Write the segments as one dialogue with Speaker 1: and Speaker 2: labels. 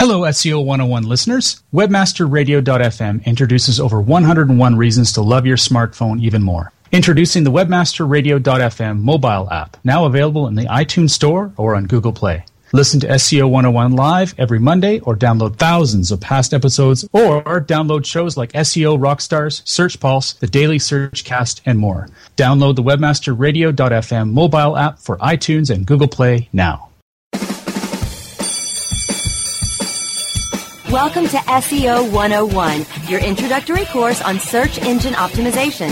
Speaker 1: Hello, SEO 101 listeners. WebmasterRadio.fm introduces over 101 reasons to love your smartphone even more. Introducing the WebmasterRadio.fm mobile app, now available in the iTunes Store or on Google Play. Listen to SEO 101 live every Monday or download thousands of past episodes or download shows like SEO Rockstars, Search Pulse, the Daily Search Cast, and more. Download the WebmasterRadio.fm mobile app for iTunes and Google Play now.
Speaker 2: Welcome to SEO 101, your introductory course on search engine optimization.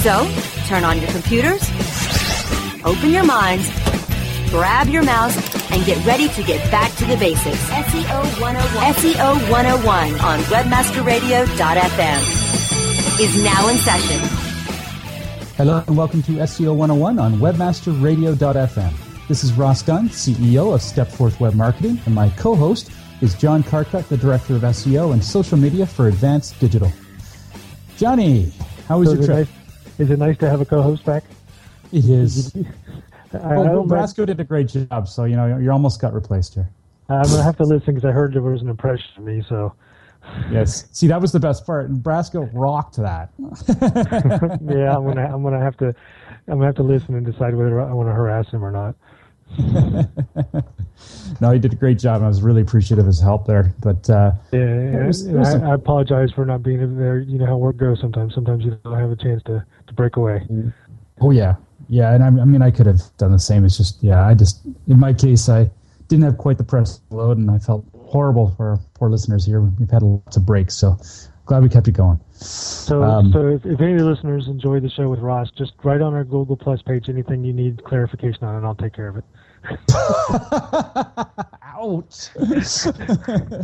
Speaker 2: So, turn on your computers, open your minds, grab your mouse, and get ready to get back to the basics. SEO 101. SEO 101 on webmasterradio.fm is now in session.
Speaker 1: Hello and welcome to SEO 101 on webmasterradio.fm. This is Ross Dunn, CEO of Stepforth Web Marketing, and my co-host is John Carcutt, the Director of SEO and Social Media for Advance Digital. Johnny, how was
Speaker 3: So
Speaker 1: your
Speaker 3: is it
Speaker 1: trip?
Speaker 3: nice- Is it nice to have a co-host back?
Speaker 1: It is.
Speaker 3: I,
Speaker 1: Well, Brasco did a great job, so you know you almost got replaced here.
Speaker 3: I'm gonna have to listen because I heard there was an impression of me. So
Speaker 1: Yes. See, that was the best part. And Brasco rocked that.
Speaker 3: yeah, I'm gonna I'm gonna have to I'm gonna have to listen and decide whether I want to harass him or not.
Speaker 1: no, he did a great job. and I was really appreciative of his help there. But uh,
Speaker 3: Yeah,
Speaker 1: was-
Speaker 3: and
Speaker 1: it was
Speaker 3: I,
Speaker 1: a-
Speaker 3: I apologize for not being there. You know how work goes sometimes. Sometimes you don't have a chance to, to break away.
Speaker 1: oh yeah, yeah. And I, I mean, I could have done the same. It's just yeah, I just in my case, I didn't have quite the press load, and I felt horrible for our poor listeners here. We've had lots of breaks, so glad we kept it going.
Speaker 3: So,
Speaker 1: Um,
Speaker 3: so if, if any of the listeners enjoy the show with Ross, just write on our Google Plus page anything you need clarification on, and I'll take care of it.
Speaker 1: Ouch. uh-huh.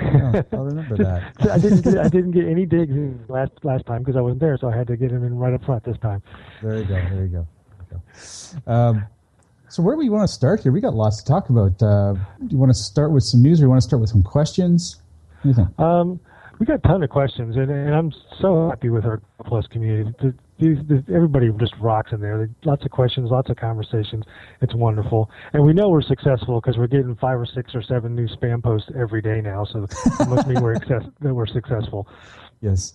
Speaker 1: Oh, I'll remember that.
Speaker 3: So I didn't get, I didn't get any digs in last last time because I wasn't there, so I had to get him in right up front this time.
Speaker 1: There you go. There you go. There you go. Um, so where do we want to start here? We got lots to talk about. Uh, do you want to start with some news, or you want to start with some questions? What do you think?
Speaker 3: Um, we got a ton of questions, and, and I'm so happy with our Plus community. The, these, everybody just rocks in there. Lots of questions, lots of conversations. It's wonderful, and we know we're successful because we're getting five or six or seven new spam posts every day now. So it must mean we're access, that we're successful.
Speaker 1: Yes.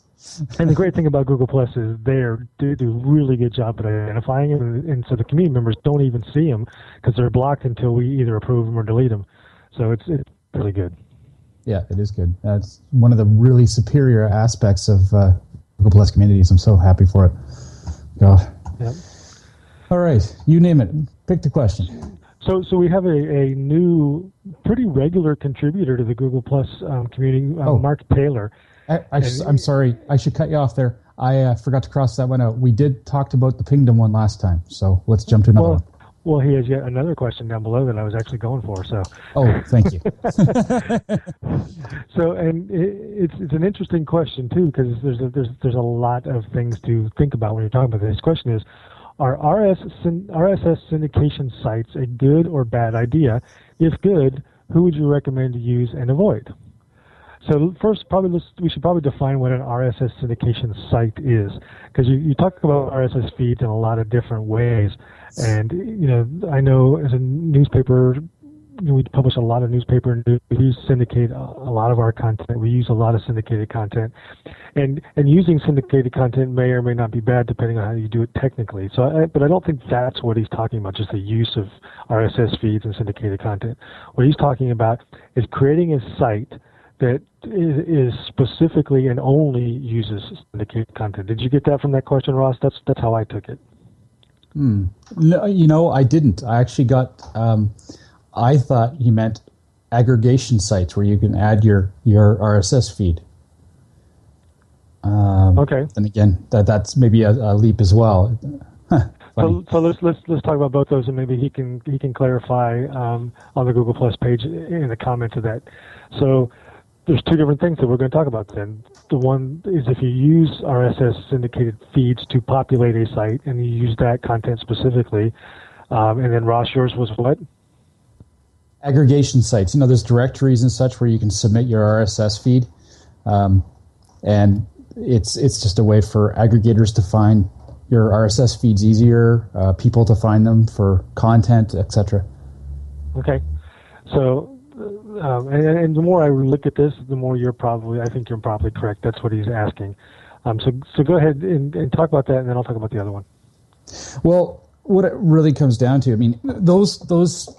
Speaker 3: And the great thing about Google Plus is they do do a really good job at identifying them, and, and so the community members don't even see them because they're blocked until we either approve them or delete them. So it's it's really good.
Speaker 1: Yeah, it is good. That's one of the really superior aspects of uh, Google Plus communities. I'm so happy for it. Go.
Speaker 3: Yep.
Speaker 1: All right, you name it. Pick the question.
Speaker 3: So, so we have a, a new, pretty regular contributor to the Google Plus um, community, uh,
Speaker 1: Oh.
Speaker 3: Mark Taylor.
Speaker 1: I, am sorry. I should cut you off there. I uh, forgot to cross that one out. We did talk about the Pingdom one last time, so let's jump to another
Speaker 3: Well,
Speaker 1: one.
Speaker 3: Well, he has yet another question down below that I was actually going for. So,
Speaker 1: Oh, thank you.
Speaker 3: so, and it, it's it's an interesting question too because there's a, there's there's a lot of things to think about when you're talking about this. Question is, are RS RSS syndication sites a good or bad idea? If good, who would you recommend to use and avoid? So first, probably we should probably define what an RSS syndication site is, because you, you talk about RSS feeds in a lot of different ways, and you know I know as a newspaper, we publish a lot of newspaper news. We syndicate a, a lot of our content. We use a lot of syndicated content, and and using syndicated content may or may not be bad depending on how you do it technically. So, I, but I don't think that's what he's talking about. Just the use of RSS feeds and syndicated content. What he's talking about is creating a site that is, specifically and only uses syndicated content. Did you get that from that question, Ross? That's that's how I took it.
Speaker 1: No, you know, I didn't. I actually got. Um, I thought he meant aggregation sites where you can add your your RSS feed. Um,
Speaker 3: Okay.
Speaker 1: And again, that that's maybe a, a leap as well.
Speaker 3: So, so let's let's let's talk about both those, and maybe he can he can clarify um, on the Google Plus page in the comments of that. So there's two different things that we're going to talk about. Then the one is if you use RSS syndicated feeds to populate a site, and you use that content specifically, um, and then Ross, yours was what?
Speaker 1: aggregation sites. You know, there's directories and such where you can submit your RSS feed, um, and it's it's just a way for aggregators to find your RSS feeds easier, uh, people to find them for content, etc.
Speaker 3: Okay. So, um, and, and, the more I look at this, the more you're probably, I think you're probably correct. That's what he's asking. Um, so, so go ahead and, and talk about that, and then I'll talk about the other one.
Speaker 1: Well, what it really comes down to, I mean, those those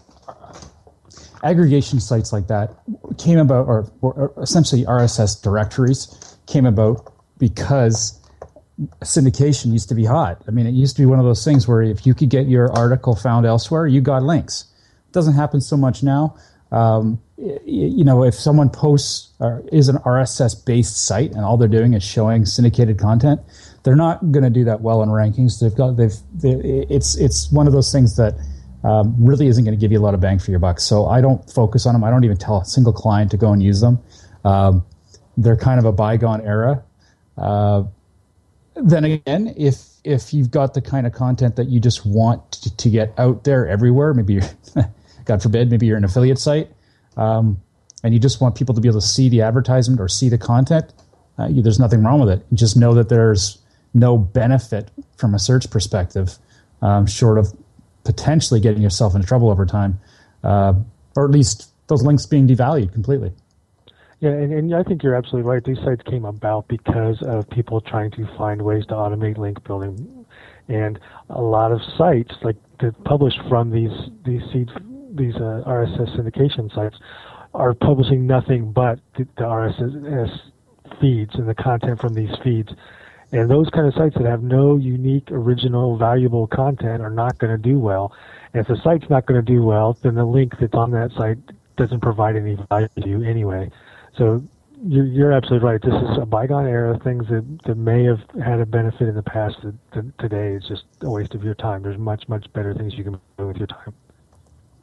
Speaker 1: aggregation sites like that came about, or, or essentially RSS directories came about because syndication used to be hot. I mean, it used to be one of those things where if you could get your article found elsewhere, you got links. It doesn't happen so much now. Um, you know, if someone posts or is an RSS based site and all they're doing is showing syndicated content, they're not going to do that well in rankings. They've got they've it's it's one of those things that um, really isn't going to give you a lot of bang for your buck. So I don't focus on them. I don't even tell a single client to go and use them. Um, they're kind of a bygone era. Uh, then again, if if you've got the kind of content that you just want to, to get out there everywhere, maybe God forbid, maybe you're an affiliate site, um, and you just want people to be able to see the advertisement or see the content, uh, you, there's nothing wrong with it. Just know that there's no benefit from a search perspective, um, short of potentially getting yourself into trouble over time, uh, or at least those links being devalued completely.
Speaker 3: Yeah, and, and I think you're absolutely right. These sites came about because of people trying to find ways to automate link building, and a lot of sites like that publish from these these seed, these uh, RSS syndication sites are publishing nothing but the, the RSS feeds and the content from these feeds. And those kind of sites that have no unique, original, valuable content are not going to do well. And if the site's not going to do well, then the link that's on that site doesn't provide any value to you anyway. So you're, you're absolutely right. This is a bygone era. Things that, that may have had a benefit in the past that, that today is just a waste of your time. There's much, much better things you can do with your time.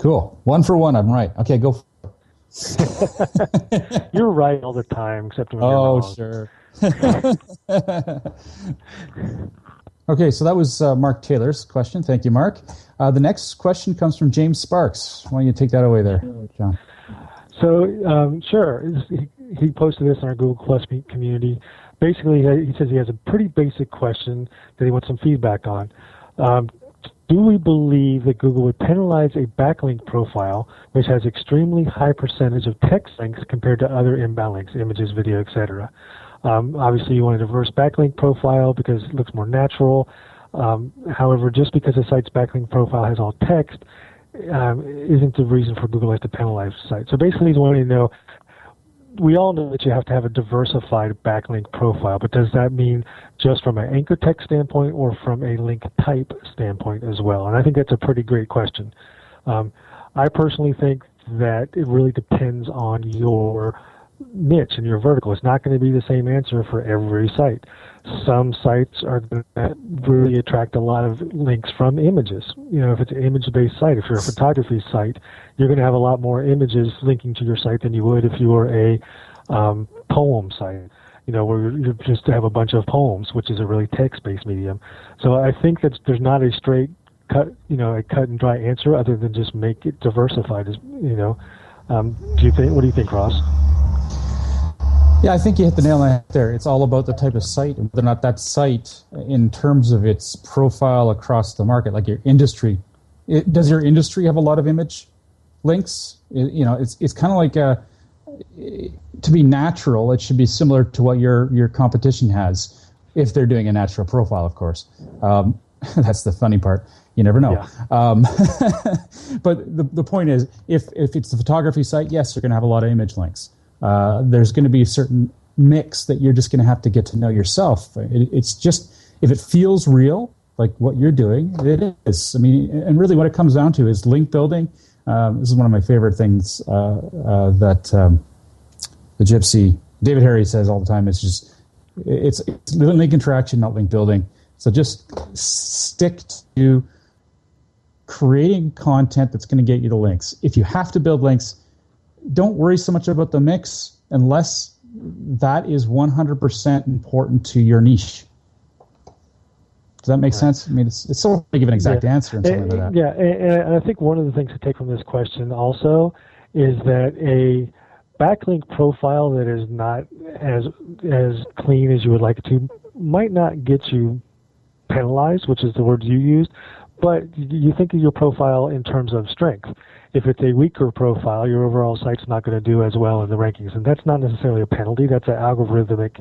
Speaker 1: Cool. One for one. I'm right. Okay, go.
Speaker 3: you're right all the time, except when
Speaker 1: oh,
Speaker 3: you're
Speaker 1: wrong. sure. okay, so that was uh, Mark Taylor's question. Thank you, Mark. Uh, the next question comes from James Sparks. Why don't you take that away there, John?
Speaker 3: So um, sure, he posted this in our Google Plus community. Basically, he says he has a pretty basic question that he wants some feedback on. Um, do we believe that Google would penalize a backlink profile which has extremely high percentage of text links compared to other inbound links, images, video, etc.? Um, obviously, you want a diverse backlink profile because it looks more natural. Um, however, just because a site's backlink profile has all text um, isn't the reason for Google to penalize the site. So basically, he's wanting to know. We all know that you have to have a diversified backlink profile, but does that mean just from an anchor text standpoint or from a link type standpoint as well? And I think that's a pretty great question. Um, I personally think that it really depends on your niche and your vertical. It's not going to be the same answer for every site. Some sites are really attract a lot of links from images. You know, if it's an image-based site, if you're a photography site, you're going to have a lot more images linking to your site than you would if you were a um, poem site. You know, where you just have a bunch of poems, which is a really text-based medium. So I think that there's not a straight cut, you know, a cut and dry answer other than just make it diversified. You know, um, do you think? What do you think, Ross?
Speaker 1: Yeah, I think you hit the nail on the head there. It's all about the type of site and whether or not that site, in terms of its profile across the market, like your industry, it, does your industry have a lot of image links? It, you know, it's it's kind of like a, to be natural. It should be similar to what your your competition has, if they're doing a natural profile, of course. Um, that's the funny part. You never know. Yeah. Um, but the the point is, if if it's the photography site, yes, you're going to have a lot of image links uh, there's going to be a certain mix that you're just going to have to get to know yourself. It, it's just if it feels real, like what you're doing, it is. I mean, and really, what it comes down to is link building. Um, this is one of my favorite things uh, uh, that um, the Gypsy David Harry says all the time. It's just it's, it's link interaction, not link building. So just stick to creating content that's going to get you the links. If you have to build links, don't worry so much about the mix unless that is 100% important to your niche. Does that make right. sense? I mean, it's, it's so hard to give an exact
Speaker 3: yeah.
Speaker 1: answer and something like eh, that.
Speaker 3: Yeah, eh, eh, and, I think one of the things to take from this question also is that a backlink profile that is not as as clean as you would like it to might not get you penalized, which is the word you used, but you think of your profile in terms of strength. If it's a weaker profile, your overall site's not going to do as well in the rankings, and that's not necessarily a penalty. That's an algorithmic,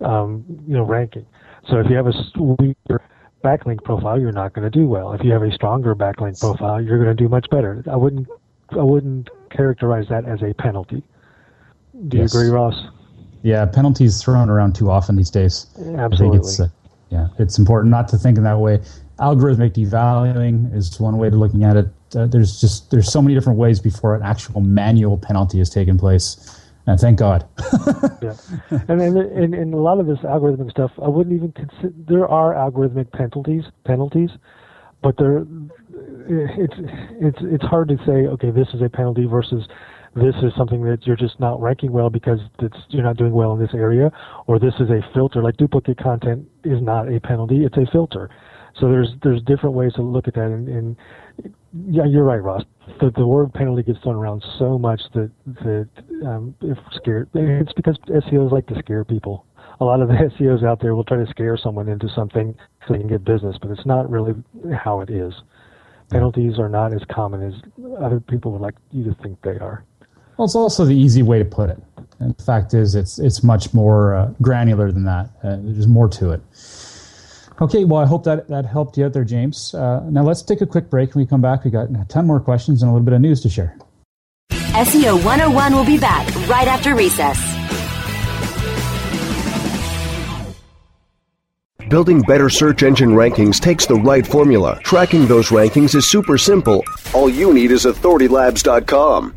Speaker 3: um, you know, ranking. So if you have a weaker backlink profile, you're not going to do well. If you have a stronger backlink profile, you're going to do much better. I wouldn't, I wouldn't characterize that as a penalty. Do yes. you agree, Ross?
Speaker 1: Yeah, penalties thrown around too often these days.
Speaker 3: Absolutely.
Speaker 1: It's, uh, yeah, it's important not to think in that way. Algorithmic devaluing is one way to looking at it. Uh, there's just there's so many different ways before an actual manual penalty has taken place. And thank God.
Speaker 3: yeah, and and, and and a lot of this algorithmic stuff, I wouldn't even consider. There are algorithmic penalties, penalties, but there, it's it's it's hard to say. Okay, this is a penalty versus this is something that you're just not ranking well because it's, you're not doing well in this area, or this is a filter. Like duplicate content is not a penalty; it's a filter. So there's there's different ways to look at that, and, and yeah, you're right, Ross. The the word penalty gets thrown around so much that that um, if scared, it's because SEOs like to scare people. A lot of the SEOs out there will try to scare someone into something so they can get business, but it's not really how it is. Penalties are not as common as other people would like you to think they are.
Speaker 1: Well, it's also the easy way to put it. And the fact is, it's it's much more uh, granular than that. Uh, there's more to it. Okay, well, I hope that that helped you out there, James. Uh, now let's take a quick break. When we come back, we got a ton more questions and a little bit of news to share.
Speaker 2: SEO 101 will be back right after recess.
Speaker 4: Building better search engine rankings takes the right formula. Tracking those rankings is super simple. All you need is authoritylabs.com.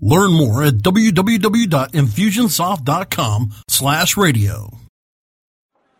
Speaker 5: Learn more at www.infusionsoft.com slash radio.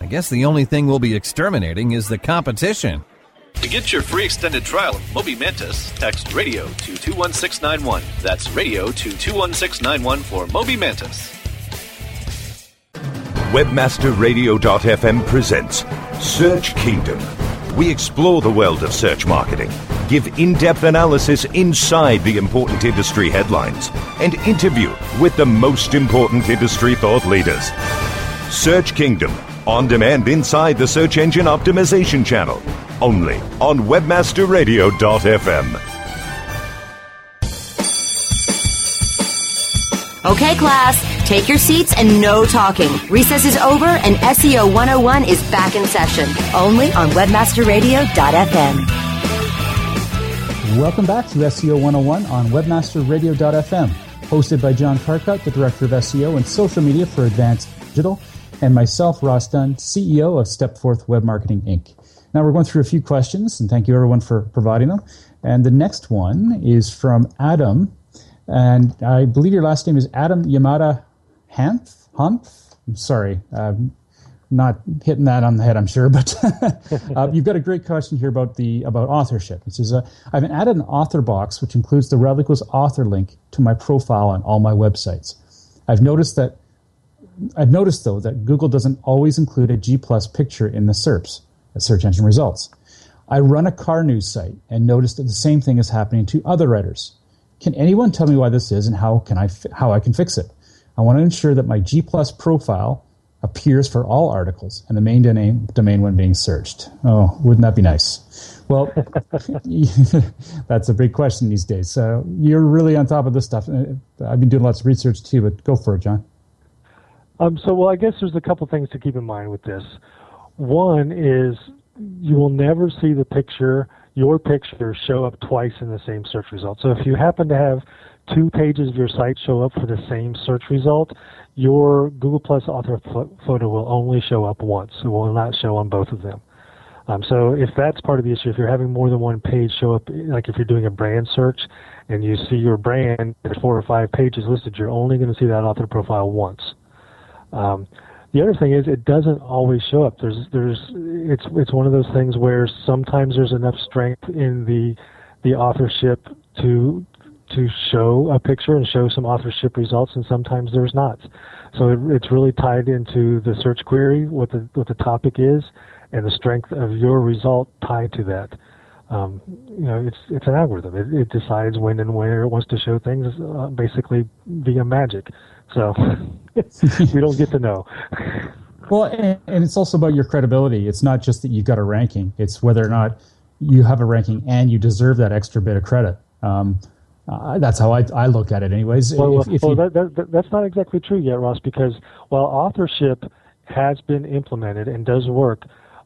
Speaker 6: I guess the only thing we'll be exterminating is the competition.
Speaker 7: To get your free extended trial of Moby Mantis, text radio to 21691. That's radio to 21691 for Moby Mantis.
Speaker 8: Webmasterradio.fm presents Search Kingdom. We explore the world of search marketing, give in depth analysis inside the important industry headlines, and interview with the most important industry thought leaders. Search Kingdom on demand inside the Search Engine Optimization channel, only on WebmasterRadio.fm.
Speaker 2: Okay, class, take your seats and no talking. Recess is over and SEO 101 is back in session, only on WebmasterRadio.fm.
Speaker 1: Welcome back to SEO 101 on WebmasterRadio.fm, hosted by John Carcutt, the Director of SEO and Social Media for Advance Digital and myself, Ross Dunn, CEO of Stepforth Web Marketing Inc. Now we're going through a few questions, and thank you everyone for providing them. And the next one is from Adam, and I believe your last name is Adam Yamada Hanth. Hanth. I'm sorry, I'm not hitting that on the head, I'm sure, but uh, you've got a great question here about the about authorship. It says uh, I've added an author box which includes the Revliquist author link to my profile on all my websites. I've noticed that I've noticed though that Google doesn't always include a G plus picture in the SERPs, the search engine results. I run a car news site and noticed that the same thing is happening to other writers. Can anyone tell me why this is and how can I fi- how I can fix it? I want to ensure that my G Plus profile appears for all articles and the main domain domain when being searched. Oh, wouldn't that be nice? Well, that's a big question these days. So you're really on top of this stuff. Uh, I've been doing lots of research too, but go for it, John.
Speaker 3: Um, so, well, I guess there's a couple things to keep in mind with this. One is you will never see the picture, your picture, show up twice in the same search result. So, if you happen to have two pages of your site show up for the same search result, your Google Plus author photo will only show up once. It will not show on both of them. Um, so if that's part of the issue, if you're having more than one page show up, like if you're doing a brand search and you see your brand, there's four or five pages listed, you're only going to see that author profile once. Um, the other thing is it doesn't always show up. There's there's it's it's one of those things where sometimes there's enough strength in the the authorship to to show a picture and show some authorship results, and sometimes there's not. So it, it's really tied into the search query, what the what the topic is, and the strength of your result tied to that. Um, you know, it's it's an algorithm. It, it decides when and where it wants to show things, uh, basically via magic. So we don't get to know.
Speaker 1: Well, and, and, it's also about your credibility. It's not just that you've got a ranking; it's whether or not you have a ranking and you deserve that extra bit of credit. Um, uh, that's how I, I look at it, anyways.
Speaker 3: Well, if, if well you, that, that, that's not exactly true yet, Ross, because while authorship has been implemented and does work,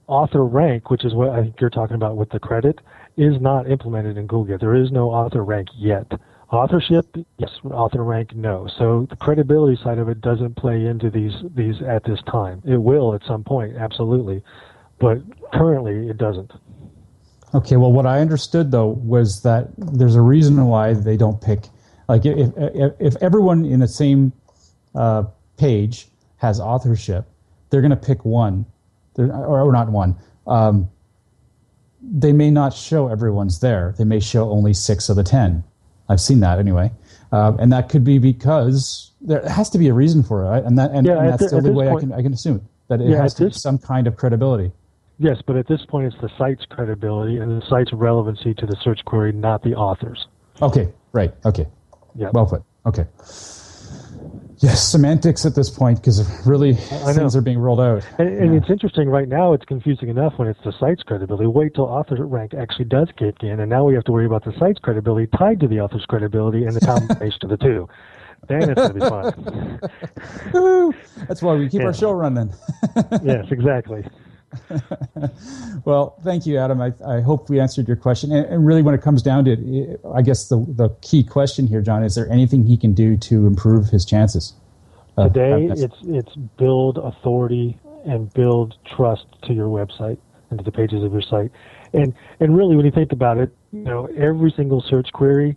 Speaker 3: author rank, which is what I think you're talking about with the credit, is not implemented in Google yet. There is no author rank yet. Authorship, yes. Author rank, no. So the credibility side of it doesn't play into these these at this time. It will at some point, absolutely, but currently it doesn't.
Speaker 1: Okay. Well, what I understood though was that there's a reason why they don't pick. Like if if, if everyone in the same uh, page has authorship, they're going to pick one, or, or not one. Um, they may not show everyone's there. They may show only six of the ten. I've seen that anyway, uh, and that could be because there has to be a reason for it, and that and, yeah, and that's the, the only way point, I can I can assume it, that it yeah, has to this, some kind of credibility.
Speaker 3: Yes, but at this point, it's the site's credibility and the site's relevancy to the search query, not the authors.
Speaker 1: Okay, right. Okay. Yeah. Well put. Okay. Yes, semantics at this point because really things are being rolled out.
Speaker 3: And, and yeah. it's interesting right now. It's confusing enough when it's the site's credibility. Wait till author rank actually does kick in, and now we have to worry about the site's credibility tied to the author's credibility and the combination of the two. Then it's going to be
Speaker 1: fun. That's why we keep yeah. our show running.
Speaker 3: yes, exactly.
Speaker 1: well, thank you, Adam. I, I hope we answered your question. And, and, really, when it comes down to it, I guess the, the key question here, John, is there anything he can do to improve his chances?
Speaker 3: Uh, Today, it's it's build authority and build trust to your website and to the pages of your site. And and really, when you think about it, you know, every single search query,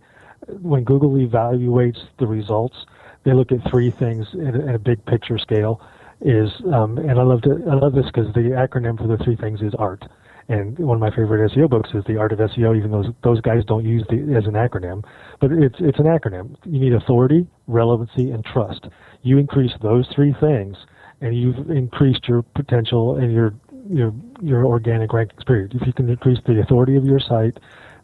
Speaker 3: when Google evaluates the results, they look at three things in a, in a big picture scale is, um, and I love to, I love this because the acronym for the three things is ART. And one of my favorite SEO books is The Art of SEO, even though those guys don't use it as an acronym, but it's it's an acronym. You need authority, relevancy, and trust. You increase those three things, and you've increased your potential and your your your organic ranking period. If you can increase the authority of your site,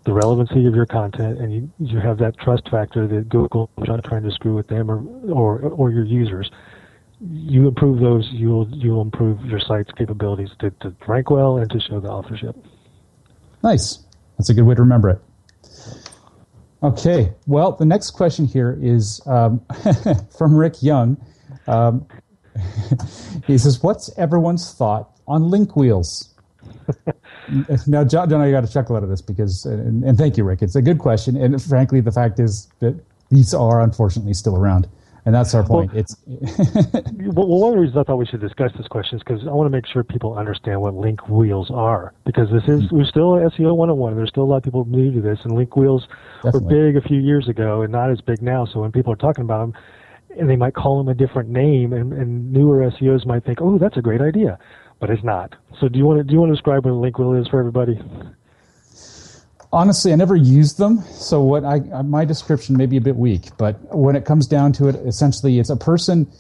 Speaker 3: the relevancy of your content, and you you have that trust factor that Google is not trying to screw with them or or or your users you improve those, you'll you'll improve your site's capabilities to, to rank well and to show the authorship.
Speaker 1: Nice. That's a good way to remember it. Okay. Well, the next question here is um, from Rick Young. Um, he says, "What's everyone's thought on link wheels?" now, John, John, I got a chuckle out of this because, and, and thank you, Rick. It's a good question, and frankly, the fact is that these are unfortunately still around and that's our point. Well, it's
Speaker 3: well, one of the reasons I thought we should discuss this question is because I want to make sure people understand what link wheels are. Because this is mm-hmm. we're still SEO 101. There's still a lot of people new to this, and link wheels Definitely. were big a few years ago and not as big now. So when people are talking about them, and they might call them a different name, and, and newer SEOs might think, "Oh, that's a great idea," but it's not. So do you want to do you want to describe what a link wheel is for everybody?
Speaker 1: Honestly, I never used them, so what I my description may be a bit weak. But when it comes down to it, essentially, it's a person.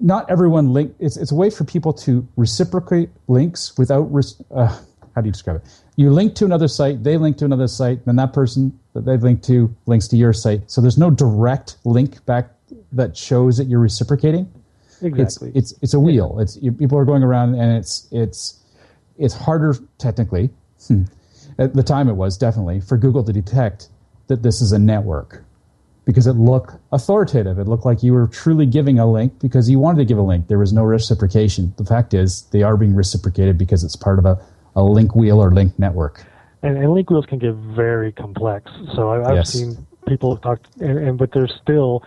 Speaker 1: Not everyone link. It's it's a way for people to reciprocate links without. Uh, how do you describe it? You link to another site, they link to another site, then that person that they've linked to links to your site. So there's no direct link back that shows that you're reciprocating.
Speaker 3: Exactly.
Speaker 1: It's it's, it's a wheel. It's you, people are going around, and it's it's it's harder technically. Hmm. At the time, it was definitely for Google to detect that this is a network because it looked authoritative. It looked like you were truly giving a link because you wanted to give a link. There was no reciprocation. The fact is, they are being reciprocated because it's part of a, a link wheel or link network.
Speaker 3: And, and link wheels can get very complex. So I, I've
Speaker 1: Yes.
Speaker 3: seen people talk, and, and but there's still,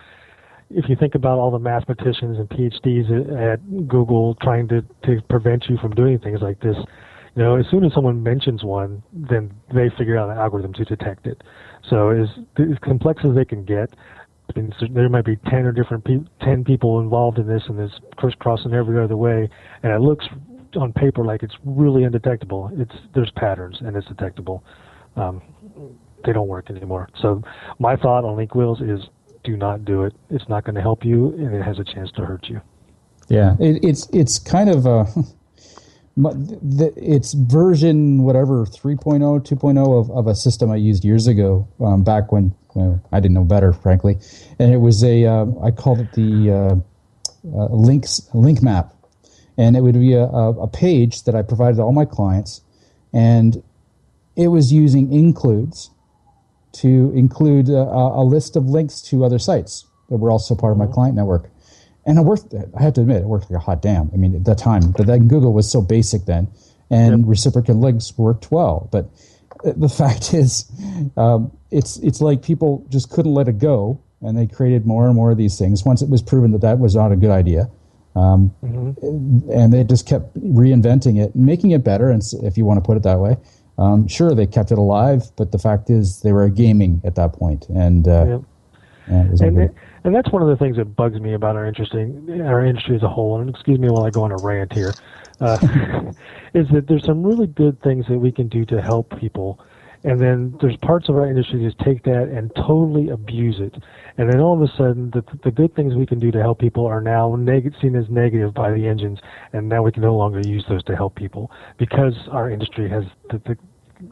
Speaker 3: if you think about all the mathematicians and PhDs at, at Google trying to, to prevent you from doing things like this, you know, as soon as someone mentions one, then they figure out an algorithm to detect it. So as, as complex as they can get, there might be 10 or different pe- 10 people involved in this and it's crisscrossing every other way and it looks on paper like it's really undetectable. It's there's patterns and it's detectable. Um, they don't work anymore. So my thought on link wheels is do not do it. It's not going to help you and it has a chance to hurt you.
Speaker 1: Yeah, it, it's it's kind of a the, it's version whatever 3.0 2.0 of, of a system I used years ago um, back when, when I didn't know better frankly. And it was a uh, I called it the uh, uh, links link map. And it would be a, a, page that I provided to all my clients. And it was using includes to include a, a list of links to other sites that were also part of my client network and it worked. I have to admit, it worked like a hot damn. I mean, at that time, but then Google was so basic then, and reciprocal links worked well. But uh, the fact is, um, it's it's like people just couldn't let it go, and they created more and more of these things. Once it was proven that that was not a good idea, um, and they just kept reinventing it, making it better. And if you want to put it that way, um, sure, they kept it alive. But the fact is, they were gaming at that point, and uh,
Speaker 3: Yep.
Speaker 1: yeah, it was
Speaker 3: and. And that's one of the things that bugs me about our interesting our industry as a whole. And excuse me while I go on a rant here, uh, is that there's some really good things that we can do to help people, and then there's parts of our industry that just take that and totally abuse it, and then all of a sudden the the good things we can do to help people are now neg- seen as negative by the engines, and now we can no longer use those to help people because our industry has the, the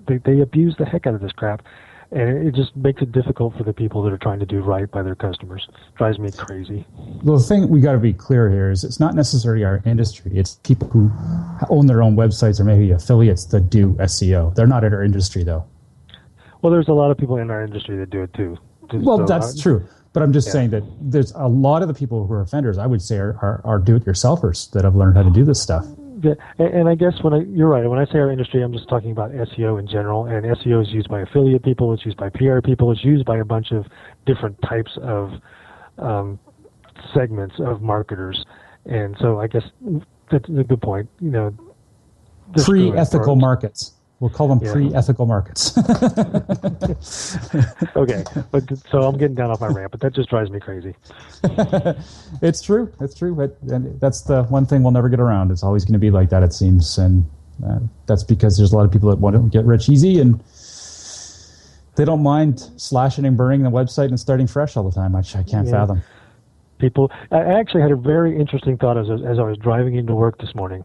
Speaker 3: they, they abuse the heck out of this crap and it just makes it difficult for the people that are trying to do right by their customers. Drives me crazy.
Speaker 1: the thing we got to be clear here is it's not necessarily our industry. It's people who own their own websites or maybe affiliates that do SEO. They're not in our industry though.
Speaker 3: Well, there's a lot of people in our industry that do it too.
Speaker 1: Well,
Speaker 3: so,
Speaker 1: that's
Speaker 3: uh,
Speaker 1: true. But I'm just
Speaker 3: Yeah.
Speaker 1: saying that there's a lot of the people who are offenders, I would say, are, are, are do-it-yourselfers that have learned how to do this stuff.
Speaker 3: Yeah, and, I guess when I, you're right. When I say our industry, I'm just talking about SEO in general. And SEO is used by affiliate people. It's used by PR people. It's used by a bunch of different types of um, segments of marketers. And so I guess that's a good point. You know, it
Speaker 1: Pre-ethical markets. We'll call them
Speaker 3: Yeah.
Speaker 1: pre-ethical markets.
Speaker 3: okay, but so I'm getting down off my rant, but that just drives me crazy.
Speaker 1: it's true. It's true. But and that's the one thing we'll never get around. It's always going to be like that, it seems. And uh, that's because there's a lot of people that want to get rich easy and they don't mind slashing and burning the website and starting fresh all the time, which I can't
Speaker 3: Yeah.
Speaker 1: fathom.
Speaker 3: people. I actually had a very interesting thought as, as I was driving into work this morning.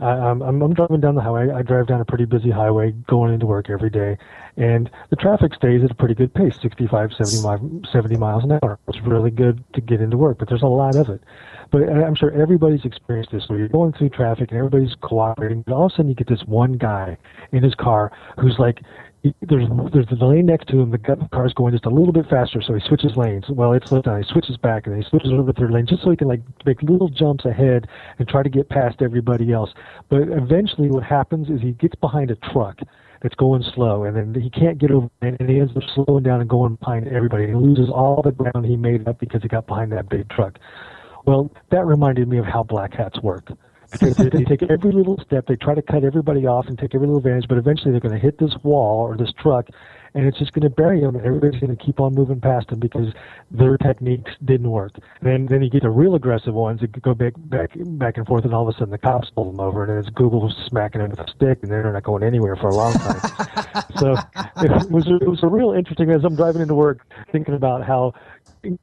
Speaker 3: I'm, I'm, driving down the highway. I drive down a pretty busy highway going into work every day, and the traffic stays at a pretty good pace 65, 75, 70 miles an hour. It's really good to get into work, but there's a lot of it. But I'm sure everybody's experienced this where you're going through traffic and everybody's cooperating, but all of a sudden you get this one guy in his car who's like, there's there's the lane next to him. The car's going just a little bit faster, so he switches lanes. Well, it's slowed down. Uh, he switches back, and he switches over to the third lane just so he can like make little jumps ahead and try to get past everybody else. But eventually, what happens is he gets behind a truck that's going slow, and then he can't get over, and he ends up slowing down and going behind everybody. He loses all the ground he made up because he got behind that big truck. Well, that reminded me of how black hats work. Because they, they take every little step, they try to cut everybody off and take every little advantage, but eventually they're going to hit this wall or this truck, and it's just going to bury them, and everybody's going to keep on moving past them because their techniques didn't work. And then then you get the real aggressive ones that go back back back and forth, and all of a sudden the cops pull them over, and then it's Google smacking them with a stick, and they're not going anywhere for a long time. so it was a, it was a real interesting as I'm driving into work, thinking about how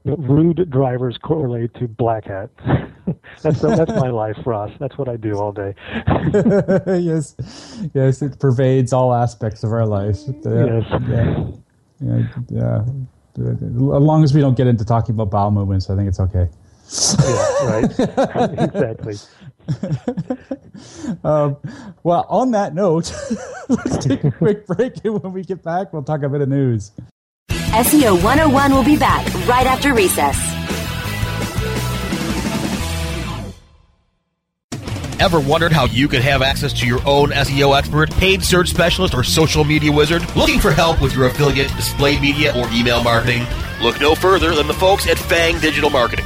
Speaker 3: rude drivers correlate to black hat. that's that's my life, Ross. That's what I do all day.
Speaker 1: yes, yes, it pervades all aspects of our life.
Speaker 3: yes.
Speaker 1: Yeah. Yeah, yeah. As long as we don't get into talking about bowel movements, I think it's okay.
Speaker 3: Yeah, right. exactly.
Speaker 1: um, well, on that note, let's take a quick break, and when we get back, we'll talk a bit of news.
Speaker 2: SEO 101 will be back right after recess.
Speaker 9: Ever wondered how you could have access to your own SEO expert, paid search specialist, or social media wizard? Looking for help with your affiliate, display media, or email marketing? Look no further than the folks at Fang Digital Marketing.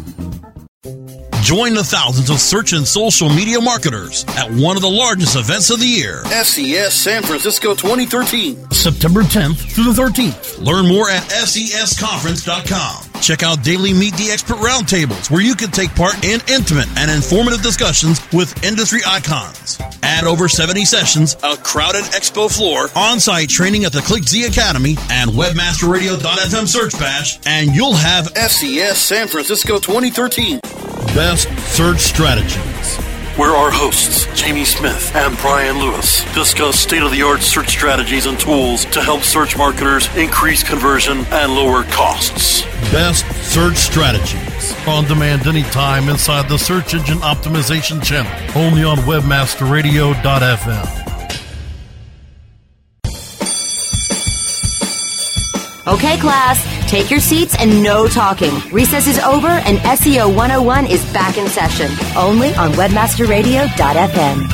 Speaker 5: Join the thousands of search and social media marketers at one of the largest events of the year.
Speaker 10: SES San Francisco 2013.
Speaker 5: September 10th through the 13th. Learn more at SESconference.com. Check out daily Meet the Expert roundtables where you can take part in intimate and informative discussions with industry icons. Add over 70 sessions, a crowded expo floor, on-site training at the ClickZ Academy, and WebmasterRadio.fm search bash, and you'll have
Speaker 10: SES San Francisco 2013.
Speaker 5: Best Search Strategies
Speaker 11: where our hosts, Jamie Smith and Brian Lewis, discuss state of the art search strategies and tools to help search marketers increase conversion and lower costs.
Speaker 5: Best Search Strategies. On demand anytime inside the Search Engine Optimization channel, only on WebmasterRadio.fm.
Speaker 2: Okay, class, take your seats and no talking. Recess is over and SEO 101 is back in session, only on webmasterradio.fm.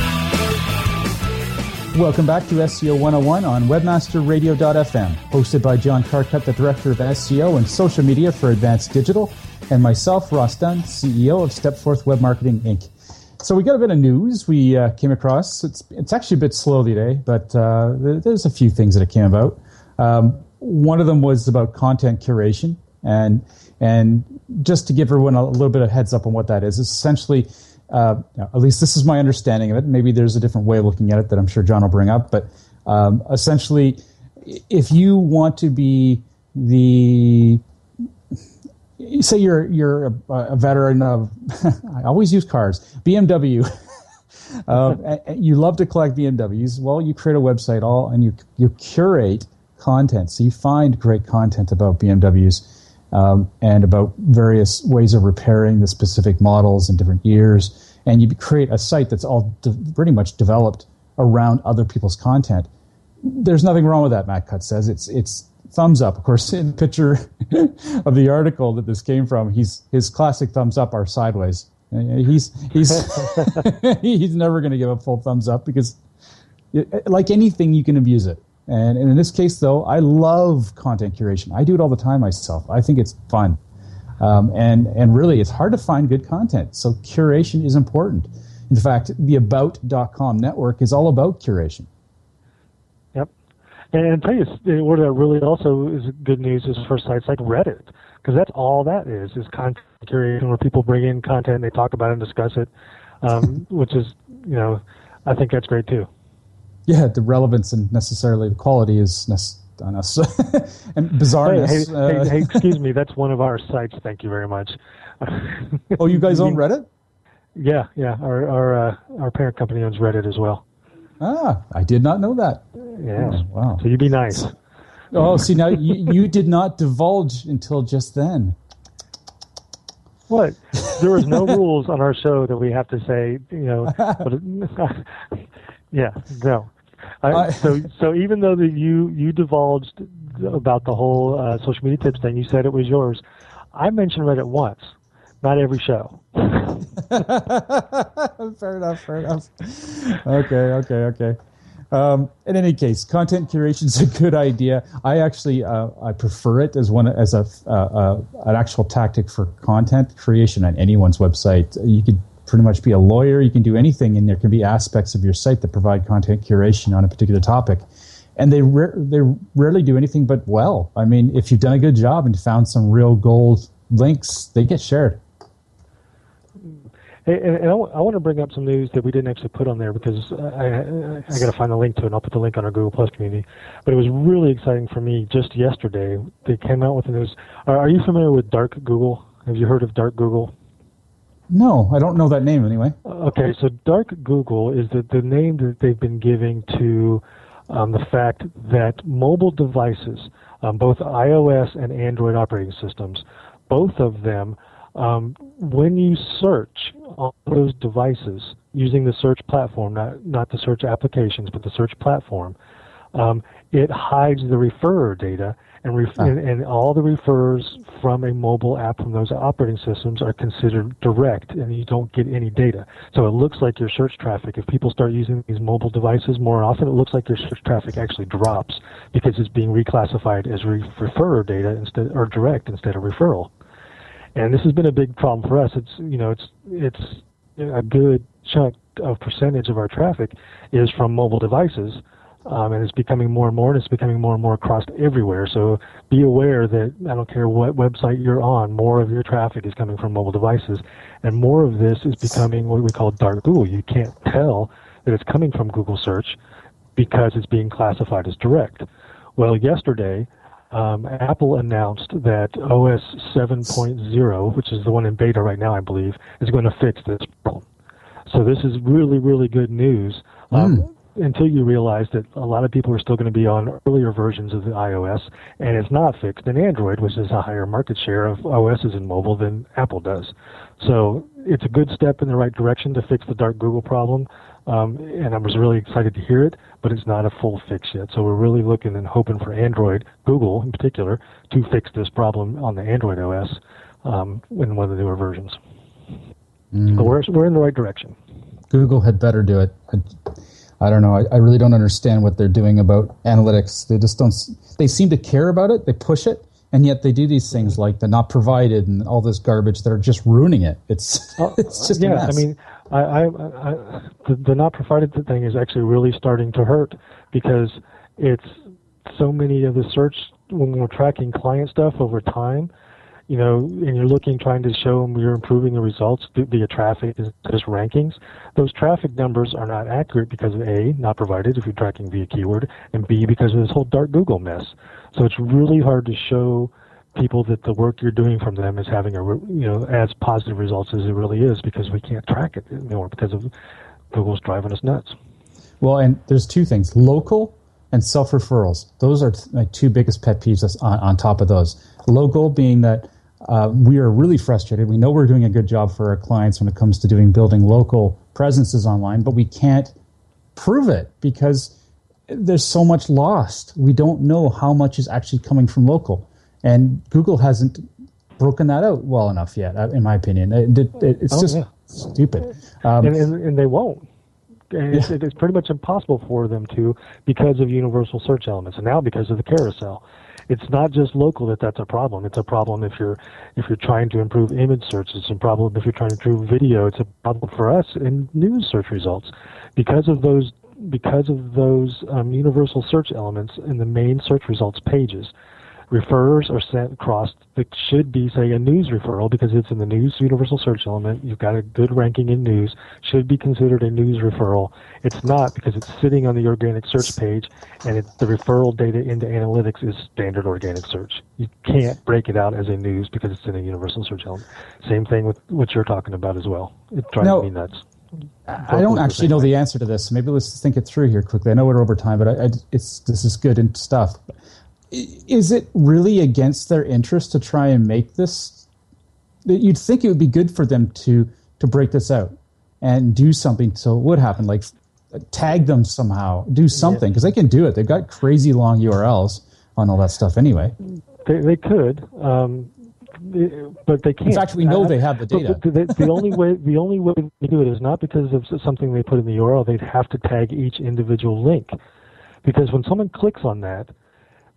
Speaker 1: Welcome back to SEO 101 on webmasterradio.fm, hosted by John Carcutt, the Director of SEO and Social Media for Advance Digital, and myself, Ross Dunn, CEO of Stepforth Web Marketing Inc. So we got a bit of news we uh, came across. It's, it's actually a bit slow today, but uh, there's a few things that came about. Um, one of them was about content curation, and and just to give everyone a little bit of heads up on what that is, essentially, uh, at least this is my understanding of it. Maybe there's a different way of looking at it that I'm sure John will bring up, but um, essentially, if you want to be the say you're you're a, a veteran of I always use cars BMW uh, you love to collect BMWs well you create a website all and you you curate content. So you find great content about BMWs um, and about various ways of repairing the specific models in different years. And you create a site that's all de- pretty much developed around other people's content. There's nothing wrong with that, Matt Cutts says. It's, it's thumbs up. Of course, in the picture of the article that this came from, he's, his classic thumbs up are sideways. He's, he's, he's never going to give a full thumbs up because, like anything, you can abuse it. And, and in this case, though, I love content curation. I do it all the time myself. I think it's fun. Um, and, and really, it's hard to find good content. So curation is important. In fact, the About.com network is all about curation.
Speaker 3: Yep. And tell you, what that really also is good news is for sites like Reddit, because that's all that is, is content curation where people bring in content they talk about it and discuss it, um, which is, you know, I think that's great too
Speaker 1: yeah, the relevance and necessarily the quality is on us and bizarreness.
Speaker 3: Hey, hey, uh, hey, excuse me, that's one of our sites. Thank you very much.
Speaker 1: oh, you guys own Reddit?
Speaker 3: Yeah, yeah. Our our uh, our parent company owns Reddit as well.
Speaker 1: Ah, I did not know that.
Speaker 3: Yes. Oh, wow. So you'd be nice.
Speaker 1: Oh, see now you, you did not divulge until just then.
Speaker 3: What? There was no rules on our show that we have to say, you know. But, yeah, no. I, so, so even though that you you divulged about the whole uh, social media tips thing, you said it was yours. I mentioned Reddit once, not every show.
Speaker 1: fair enough. Fair enough. Okay. Okay. Okay. Um, in any case, content curation is a good idea. I actually uh, I prefer it as one as a uh, uh, an actual tactic for content creation on anyone's website. You could pretty much be a lawyer. You can do anything, and there can be aspects of your site that provide content curation on a particular topic. And they ra- they rarely do anything but well. I mean, if you've done a good job and found some real gold links, they get shared.
Speaker 3: And, and I, w- I want to bring up some news that we didn't actually put on there because I, I, I got to find the link to it. and I'll put the link on our Google Plus community. But it was really exciting for me just yesterday. They came out with the news. Are, are you familiar with Dark Google? Have you heard of Dark Google?
Speaker 1: No, I don't know that name anyway.
Speaker 3: Okay, so Dark Google is the, the name that they've been giving to um, the fact that mobile devices, um, both iOS and Android operating systems, both of them um, when you search on those devices using the search platform, not, not the search applications, but the search platform, um, it hides the referrer data, and, ref- and, and, all the referrers from a mobile app from those operating systems are considered direct, and you don't get any data. So it looks like your search traffic, if people start using these mobile devices more often, it looks like your search traffic actually drops because it's being reclassified as re- referrer data instead or direct instead of referral and this has been a big problem for us. It's you know it's it's a good chunk of percentage of our traffic is from mobile devices, um, and it's becoming more and more, and it's becoming more and more across everywhere. So be aware that I don't care what website you're on, more of your traffic is coming from mobile devices, and more of this is becoming what we call dark Google. You can't tell that it's coming from Google search because it's being classified as direct. Well, yesterday um, Apple announced that OS 7.0, which is the one in beta right now, I believe, is going to fix this problem. So this is really, really good news. Um, mm. Until you realize that a lot of people are still going to be on earlier versions of the iOS, and it's not fixed in Android, which is a higher market share of OSs in mobile than Apple does. So it's a good step in the right direction to fix the dark Google problem. Um, and I was really excited to hear it, but it's not a full fix yet. So we're really looking and hoping for Android, Google in particular, to fix this problem on the Android OS um, in one of the newer versions. Mm. But we're, we're in the right direction.
Speaker 1: Google had better do it. I, don't know. I, I, really don't understand what they're doing about analytics. They just don't. They seem to care about it. They push it, and yet they do these things like the not provided and all this garbage that are just ruining it. It's uh, it's just
Speaker 3: yeah. I mean, I, I, I the, the not provided thing is actually really starting to hurt because it's so many of the search when we're tracking client stuff over time, you know, and you're looking trying to show them you're improving the results via traffic just rankings. Those traffic numbers are not accurate because of a not provided if you're tracking via keyword, and b because of this whole dark Google mess. So it's really hard to show people that the work you're doing from them is having a you know as positive results as it really is because we can't track it anymore because of Google's driving us nuts.
Speaker 1: Well, and there's two things: local and self referrals. Those are my two biggest pet peeves on, on top of those. Local being that uh, we are really frustrated. We know we're doing a good job for our clients when it comes to doing building local presences online, but we can't prove it because there's so much lost. We don't know how much is actually coming from local and Google hasn't broken that out well enough yet, uh, in my opinion. It, it, it's oh, just yeah. stupid,
Speaker 3: um, and, and, and, they won't. And yeah. it's, it's pretty much impossible for them to because of universal search elements, and now because of the carousel. It's not just local that that's a problem. It's a problem if you're if you're trying to improve image search. It's a problem if you're trying to improve video. It's a problem for us in news search results because of those because of those um, universal search elements in the main search results pages referrers are sent across that should be say a news referral because it's in the news universal search element. You've got a good ranking in news. Should be considered a news referral. It's not because it's sitting on the organic search page and it, the referral data into analytics is standard organic search. You can't break it out as a news because it's in a universal search element. Same thing with what you're talking about as well. It drives
Speaker 1: No.
Speaker 3: me nuts.
Speaker 1: I don't actually know the answer to this, maybe let's think it through here quickly. I know we're over time, but I, I, it's this is good and stuff. Is it really against their interest to try and make this? You'd think it would be good for them to to break this out and do something so it would happen, like tag them somehow, do something because they can do it. They've got crazy long URLs on all that stuff anyway.
Speaker 3: They, they could, um, but they can't.
Speaker 1: In fact, we know they have the data.
Speaker 3: but the, the only way the only way to do it is not because of something they put in the URL. They'd have to tag each individual link, because when someone clicks on that,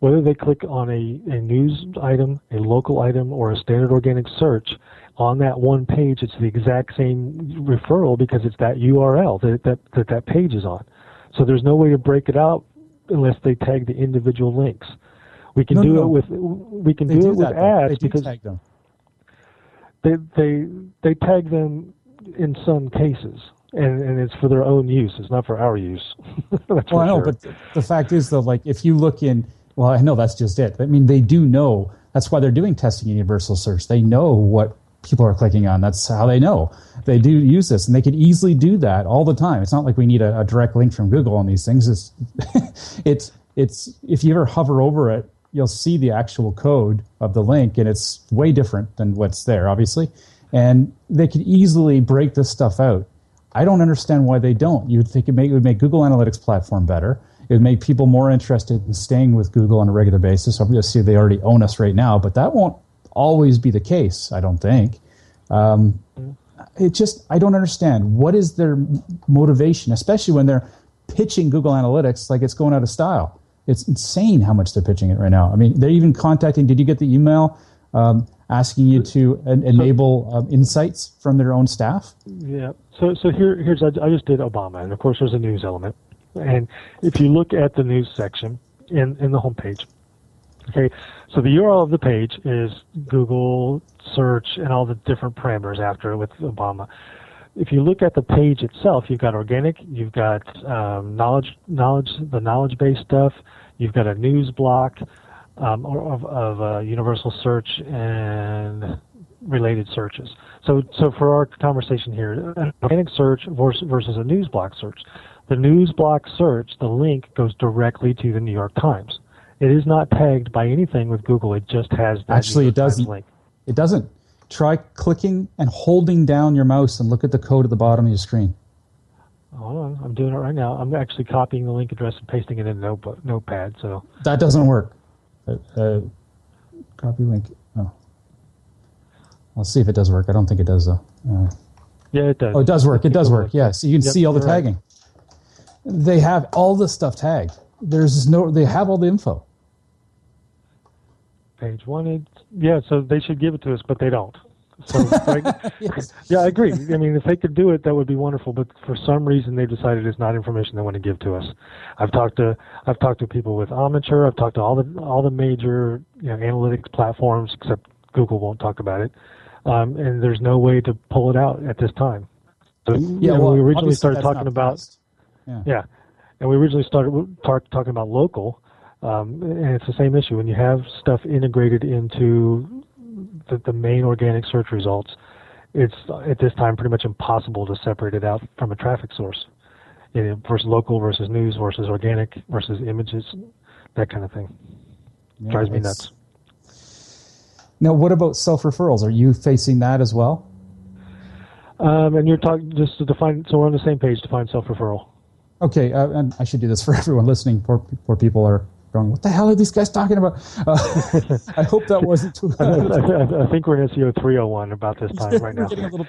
Speaker 3: whether they click on a, a news item, a local item, or a standard organic search, on that one page, it's the exact same referral because it's that URL that that that, that page is on. So there's no way to break it out unless they tag the individual links. We can
Speaker 1: No,
Speaker 3: do
Speaker 1: no,
Speaker 3: it with we can do,
Speaker 1: do
Speaker 3: it with
Speaker 1: though.
Speaker 3: Ads because
Speaker 1: tag them.
Speaker 3: they they they tag them in some cases, and and it's for their own use. It's not for our use.
Speaker 1: Well, I know,
Speaker 3: sure.
Speaker 1: but the fact is, though, like if you look in, well, I know that's just it. I mean, they do know. That's why they're doing testing universal search. They know what people are clicking on. That's how they know. They do use this, and they could easily do that all the time. It's not like we need a, a direct link from Google on these things. It's, it's, it's. If you ever hover over it, you'll see the actual code of the link, and it's way different than what's there, obviously. And they could easily break this stuff out. I don't understand why they don't. You would think it, it would make Google Analytics platform better. It would make people more interested in staying with Google on a regular basis. Obviously, they already own us right now, but that won't always be the case. I don't think. Um, it just I don't understand what is their motivation, especially when they're pitching Google Analytics like it's going out of style. It's insane how much they're pitching it right now. I mean, they're even contacting. Did you get the email um, asking you to en- enable um, insights from their own staff?
Speaker 3: Yeah. So so here here's I, I just did Obama, and of course there's a news element, and if you look at the news section in in the homepage, okay, so the URL of the page is Google search and all the different parameters after with Obama. If you look at the page itself, you've got organic, you've got um, knowledge knowledge the knowledge based stuff, you've got a news block um, of, of uh, universal search and related searches. So, so for our conversation here, an organic search vers- versus a news block search. The news block search, the link goes directly to the New York Times. It is not tagged by anything with Google. It just has that
Speaker 1: Actually, it doesn't.
Speaker 3: link.
Speaker 1: It doesn't. Try clicking and holding down your mouse and look at the code at the bottom of your screen.
Speaker 3: Hold on, I'm doing it right now. I'm actually copying the link address and pasting it in Note- Notepad. So
Speaker 1: That doesn't work. Uh, uh, copy link. Oh. let's see if it does work. I don't think it does though. Uh,
Speaker 3: yeah, it does.
Speaker 1: oh, it does work. It does work. Yeah. So you can
Speaker 3: Yep,
Speaker 1: see all the
Speaker 3: you're right.
Speaker 1: They have all the stuff tagged. There's no. They have all the info.
Speaker 3: Page one, it, yeah. So they should give it to us, but they don't. So, like, yeah, I agree. I mean, if they could do it, that would be wonderful. But for some reason, they've decided it's not information they want to give to us. I've talked to I've talked to people with Omniture. I've talked to all the all the major you know, analytics platforms, except Google won't talk about it. Um, and there's no way to pull it out at this time. So, you
Speaker 1: Yeah,
Speaker 3: know,
Speaker 1: well,
Speaker 3: we originally started talking about.
Speaker 1: Yeah.
Speaker 3: yeah, and we originally started talk, talking about local, um, and it's the same issue. When you have stuff integrated into the, the main organic search results, it's at this time pretty much impossible to separate it out from a traffic source. You know, versus local versus news versus organic versus images, that kind of thing.
Speaker 1: Yeah,
Speaker 3: Drives me nuts.
Speaker 1: Now, what about self referrals? Are you facing that as well?
Speaker 3: Um, and you're talking just to define. So we're on the same page. to Define self referral.
Speaker 1: Okay, uh, and I should do this for everyone listening. Poor, poor people are going, "What the hell are these guys talking about?" Uh, I hope that wasn't too.
Speaker 3: I, I, I think we're in SEO 301 about this time right
Speaker 1: we're
Speaker 3: now.
Speaker 1: getting a little,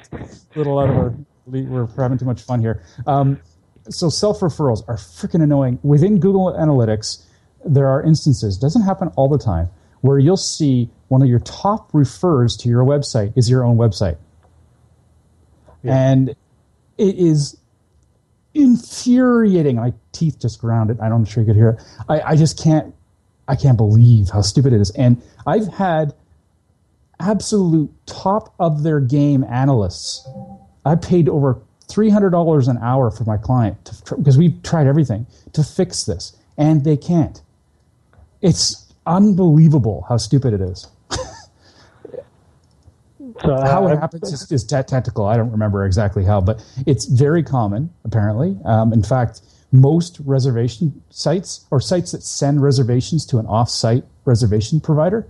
Speaker 1: little out of our. We're having too much fun here. Um, so self referrals are freaking annoying. Within Google Analytics, there are instances. Doesn't happen all the time where you'll see one of your top refers to your website is your own website, and it is infuriating. My teeth just grounded. I'm sure you could hear it. I, I just can't I can't believe how stupid it is. And I've had absolute top of their game analysts. I paid over $300 an hour for my client because we've tried everything to fix this, and they can't. It's unbelievable how stupid it is. So how it happens is, is tactical. I don't remember exactly how, but it's very common, apparently. Um, in fact, most reservation sites or sites that send reservations to an off-site reservation provider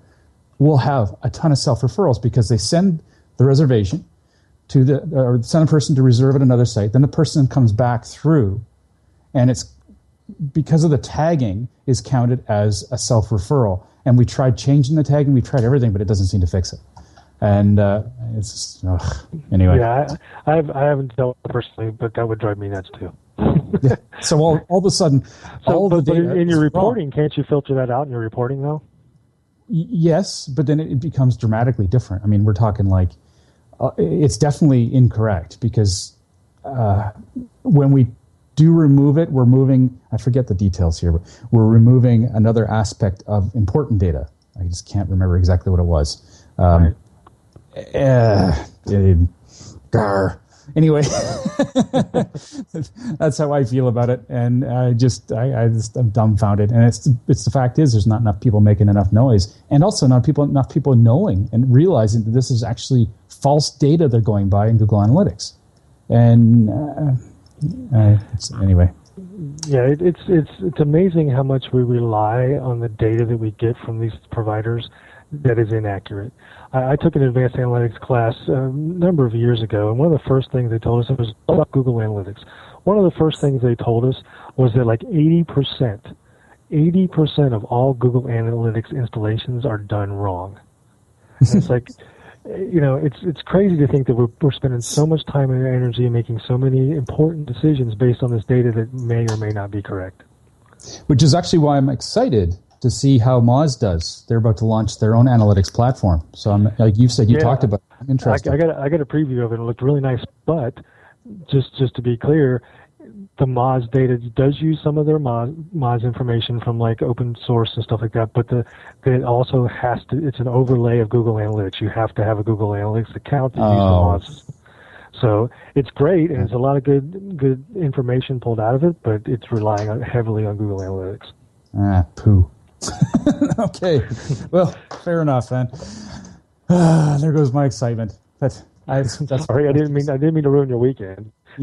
Speaker 1: will have a ton of self-referrals because they send the reservation to the or send a person to reserve at another site. Then the person comes back through, and it's because of the tagging is counted as a self-referral. And we tried changing the tagging, we tried everything, but it doesn't seem to fix it and uh, it's just, ugh. anyway.
Speaker 3: Yeah, I, I've, I haven't dealt with it personally, but that would drive me nuts too.
Speaker 1: yeah. So all, all of a sudden,
Speaker 3: so,
Speaker 1: all
Speaker 3: but,
Speaker 1: the data
Speaker 3: but in your reporting, wrong. can't you filter that out in your reporting though?
Speaker 1: Y- yes, but then it becomes dramatically different. I mean, we're talking like uh, it's definitely incorrect because uh, when we do remove it, we're moving. I forget the details here, but we're removing another aspect of important data. I just can't remember exactly what it was. Um, right uh, gar. Anyway, that's how I feel about it, and I just, I, I just, I'm dumbfounded. And it's, it's the fact is, there's not enough people making enough noise, and also not people, enough people knowing and realizing that this is actually false data they're going by in Google Analytics. And uh, uh, anyway,
Speaker 3: yeah, it, it's it's it's amazing how much we rely on the data that we get from these providers that is inaccurate. I, I took an advanced analytics class a number of years ago, and one of the first things they told us was about Google Analytics. One of the first things they told us was that like 80%, 80% of all Google Analytics installations are done wrong. And it's like, you know, it's it's crazy to think that we're, we're spending so much time and energy making so many important decisions based on this data that may or may not be correct.
Speaker 1: Which is actually why I'm excited to see how Moz does. They're about to launch their own analytics platform. So I'm like you said, you yeah, talked about. It. I'm interested.
Speaker 3: I, I, got a, I got a preview of it. It looked really nice, but just just to be clear, the Moz data does use some of their Moz, Moz information from like open source and stuff like that, but the it also has to. It's an overlay of Google Analytics. You have to have a Google Analytics account to oh. use the Moz. So it's great, and it's a lot of good good information pulled out of it, but it's relying heavily on Google Analytics.
Speaker 1: Ah, poo. okay. Well, fair enough then. Ah, there goes my excitement. That's, I, that's
Speaker 3: sorry. I didn't mean I didn't mean to ruin your weekend.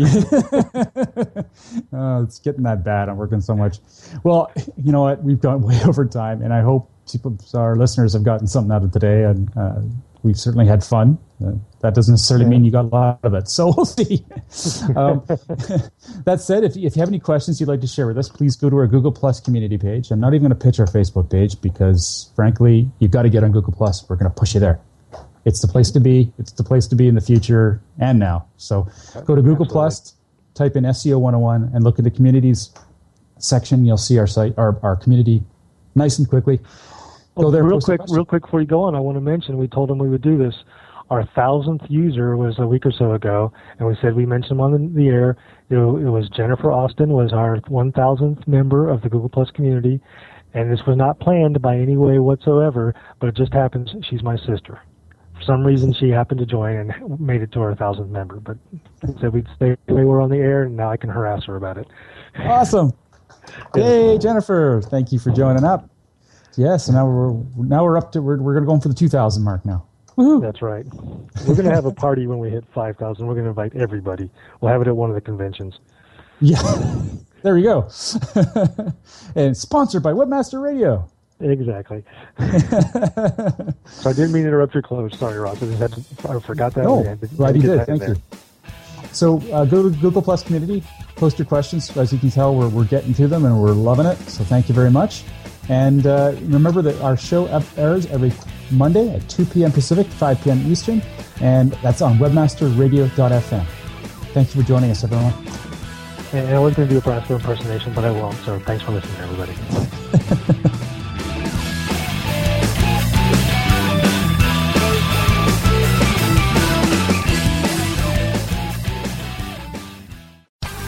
Speaker 1: oh, it's getting that bad. I'm working so much. Well, you know what? We've gone way over time, and I hope people, our listeners have gotten something out of today. And uh, we've certainly had fun. Uh, that doesn't necessarily mean you got a lot of it. So we'll see. um, that said, if, if you have any questions you'd like to share with us, please go to our Google Plus community page. I'm not even going to pitch our Facebook page because, frankly, you've got to get on Google Plus. We're going to push you there. It's the place to be. It's the place to be in the future and now. So go to Google Absolutely. Plus, type in SEO 101, and look at the communities section. You'll see our site, our, our community, nice and quickly.
Speaker 3: Oh, go there. Real quick, real quick before you go on, I want to mention we told them we would do this. Our thousandth user was a week or so ago, and we said we mentioned them on the, air. It, it was Jennifer Austin was our 1,000th member of the Google Plus community, and this was not planned by any way whatsoever. But it just happens she's my sister. For some reason, she happened to join and made it to our thousandth member. But said we'd stay we were on the air, and now I can harass her about it.
Speaker 1: Awesome. Hey, Jennifer! Thank you for joining up. Yes, and now we're now we're up to we're we're going to go for the 2,000 mark now.
Speaker 3: Woo-hoo. That's right. We're going to have a party when we hit 5,000. We're going to invite everybody. We'll have it at one of the conventions.
Speaker 1: Yeah. there we go. and sponsored by Webmaster Radio.
Speaker 3: Exactly. so I didn't mean to interrupt your close. Sorry, Ross. I, just had to, I forgot that.
Speaker 1: No, glad you did. Thank you. So uh, go to Google Plus community, post your questions. As you can tell, we're, we're getting to them and we're loving it. So thank you very much. And uh, remember that our show airs every Monday at 2 p.m. Pacific, 5 p.m. Eastern, and that's on webmasterradio.fm. Thank you for joining us, everyone.
Speaker 3: And I was going to do a Brasco impersonation, but I won't. So thanks for listening, everybody.